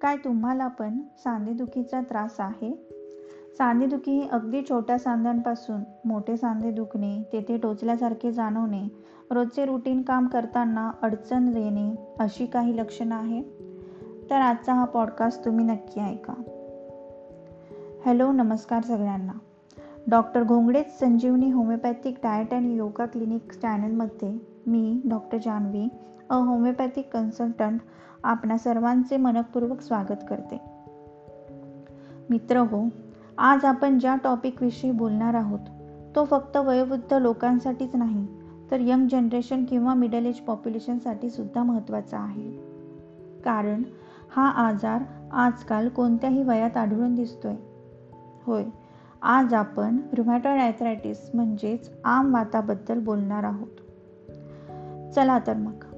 काय तुम्हाला पण सांधेदुखीचा त्रास आहे? सांधेदुखी ही अगदी छोट्या सांध्यांपासून मोठे सांधे दुखणे तेथे टोचल्यासारखे जाणवणे रोजचे रुटीन काम करताना अडचण येणे अशी काही लक्षणं आहे? तर आजचा हा पॉडकास्ट तुम्ही नक्की ऐका. हॅलो नमस्कार सगळ्यांना. Doctor घोंगडेच Sanjeevani homeopathic diet and yoga clinic चॅनलमध्ये मी डॉक्टर जान्हवी अ होमिओपॅथिक कन्सल्टंट आपणा सर्वांचे मनपूर्वक स्वागत करते. मित्र हो आज आपण ज्या टॉपिकविषयी बोलणार आहोत तो फक्त वयोवृद्ध लोकांसाठीच नाही तर यंग जनरेशन किंवा मिडल एज पॉप्युलेशनसाठी सुद्धा महत्त्वाचा आहे. कारण हा आजार आजकाल कोणत्याही वयात आढळून दिसतोय. होय आज आपण रुमॅटॉइड ॲथरायटिस म्हणजेच आम वाताबद्दल बोलणार आहोत. चला तर मग.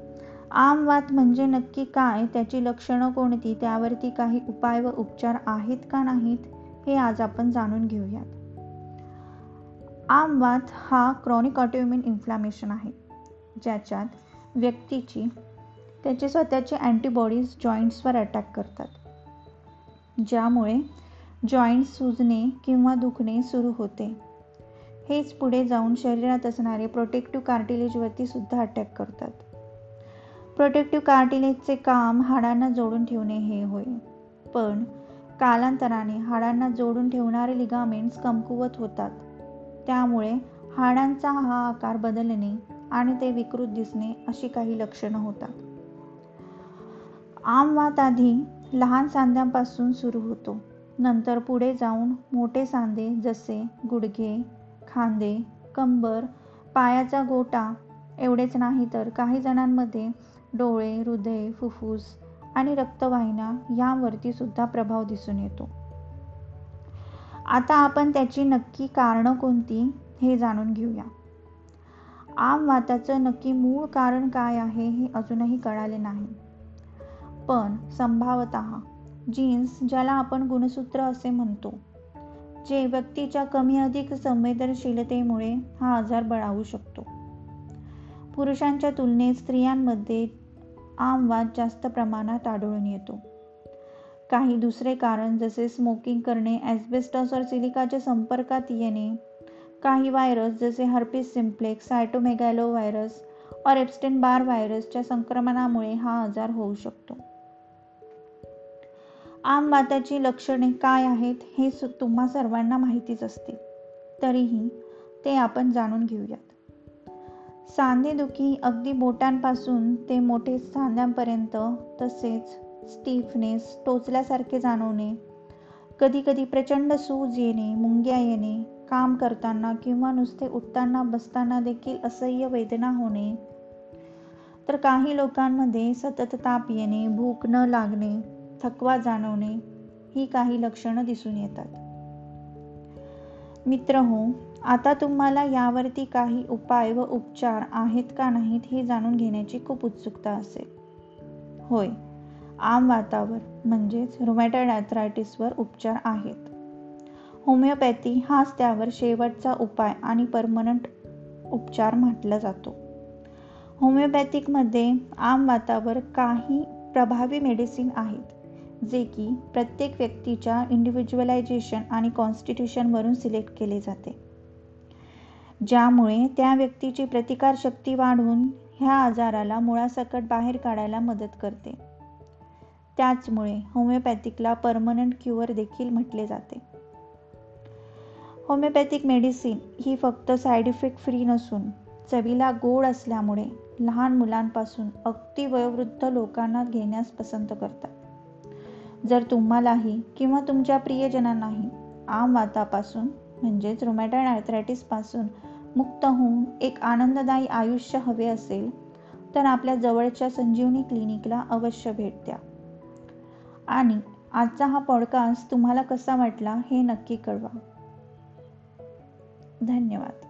आम वात म्हणजे नक्की काय त्याची लक्षणं कोणती त्यावरती काही उपाय व उपचार आहेत का नाहीत हे आज आपण जाणून घेऊयात. आम वात हा क्रॉनिक ऑटोइम्युन इन्फ्लॅमेशन आहे ज्याच्यात व्यक्तीची त्याचे स्वतःचे अँटीबॉडीज जॉईंट्सवर अटॅक करतात ज्यामुळे जॉईंट सुजणे किंवा दुखणे सुरू होते. हेच पुढे जाऊन शरीरात असणारे प्रोटेक्टिव्ह कार्टिलेजवरती सुद्धा अटॅक करतात. प्रोटेक्टिव्ह कार्टिलेजचे काम हाडांना जोडून ठेवणे हे होय. पण कालांतराने हाडांना जोडून ठेवणारे लिगामेंट्स कमकुवत होतात. त्यामुळे हाडांचा हा आकार बदलणे आणि ते विकृत दिसणे अशी काही लक्षणं होतात. आमवात आधी लहान सांध्यांपासून सुरू होतो. नंतर पुढे जाऊन मोठे सांधे जसे गुडघे खांदे कंबर पायाचा गोटा एवढेच नाही तर काही जणांमध्ये डोळे हृदय फुफ्फुस आणि रक्तवाहिन्या यांवरती सुद्धा प्रभाव दिसून येतो. आता आपण त्याची नक्की कारणं कोणती हे जाणून घेऊया. आम वाताचं नक्की मूळ कारण काय आहे हे अजूनही कळाले नाही. पण संभावत जीन्स ज्याला आपण गुणसूत्र असे म्हणतो जे व्यक्तीच्या कमी अधिक संवेदनशीलतेमुळे हा आजार बळावू शकतो. पुरुषांच्या तुलनेत स्त्रियांमध्ये आमवाद जास्त प्रमाणात आढळून येतो. काही दुसरे कारण जसे स्मोकिंग करणे ॲस्बेस्टॉस और सिलिकाच्या संपर्कात येणे काही व्हायरस जसे हर्पिस सिम्प्लेक्स सायटोमेगॅलो व्हायरस और एप्स्टेन बार व्हायरसच्या संक्रमणामुळे हा आजार होऊ शकतो. आमवाताची लक्षणे काय आहेत हे तुम्हा सर्वांना माहितीच असते तरीही ते आपण जाणून घेऊयात. सांधेदुखी अगदी बोटांपासून ते मोठे सांध्यांपर्यंत तसेच स्टीफनेस टोचल्यासारखे जाणवणे. कधीकधी प्रचंड सूज येणे मुंग्या येणे काम करताना किंवा नुसते उठताना बसताना देखील असह्य वेदना होणे. तर काही लोकांमध्ये सतत ताप येणे भूक न लागणे थकवा जाणवणे ही काही लक्षणं दिसून येतात. मित्र हो आता तुम्हाला यावरती काही उपाय व उपचार आहेत का नाहीत हे जाणून घेण्याची खूप उत्सुकता असेल. होय. आम वातावर म्हणजेच रुमॅटॉइड ॲथरायटिसवर उपचार आहेत. होमिओपॅथी हाच त्यावर शेवटचा उपाय आणि परमनंट उपचार म्हटला जातो. होमिओपॅथिकमध्ये आम वातावर काही प्रभावी मेडिसिन आहेत जे की प्रत्येक व्यक्तीच्या इंडिव्हिज्युअलायझेशन आणि कॉन्स्टिट्यूशनवरून सिलेक्ट केले जाते. ज्यामुळे त्या व्यक्तीची प्रतिकारशक्ती वाढून ह्या आजाराला मुळासकट बाहेर काढायला मदत करते. त्याचमुळे होमिओपॅथिकला परमनंट क्युअर देखील म्हटले जाते. होमिओपॅथिक मेडिसिन ही फक्त साईड इफेक्ट फ्री नसून चवीला गोड असल्यामुळे लहान मुलांपासून अगदी वयोवृद्ध लोकांना घेण्यास पसंत करतात. जर तुम्हालाही किंवा तुमच्या प्रियजनांनाही आम वातापासून म्हणजेच रोमॅटॉइड आर्थरायटिसपासून मुक्त होऊन एक आनंददायी आयुष्य हवे असेल तर आपल्या जवळच्या संजीवनी क्लिनिकला अवश्य भेट द्या. आणि आजचा हा पॉडकास्ट तुम्हाला कसा वाटला हे नक्की कळवा. धन्यवाद.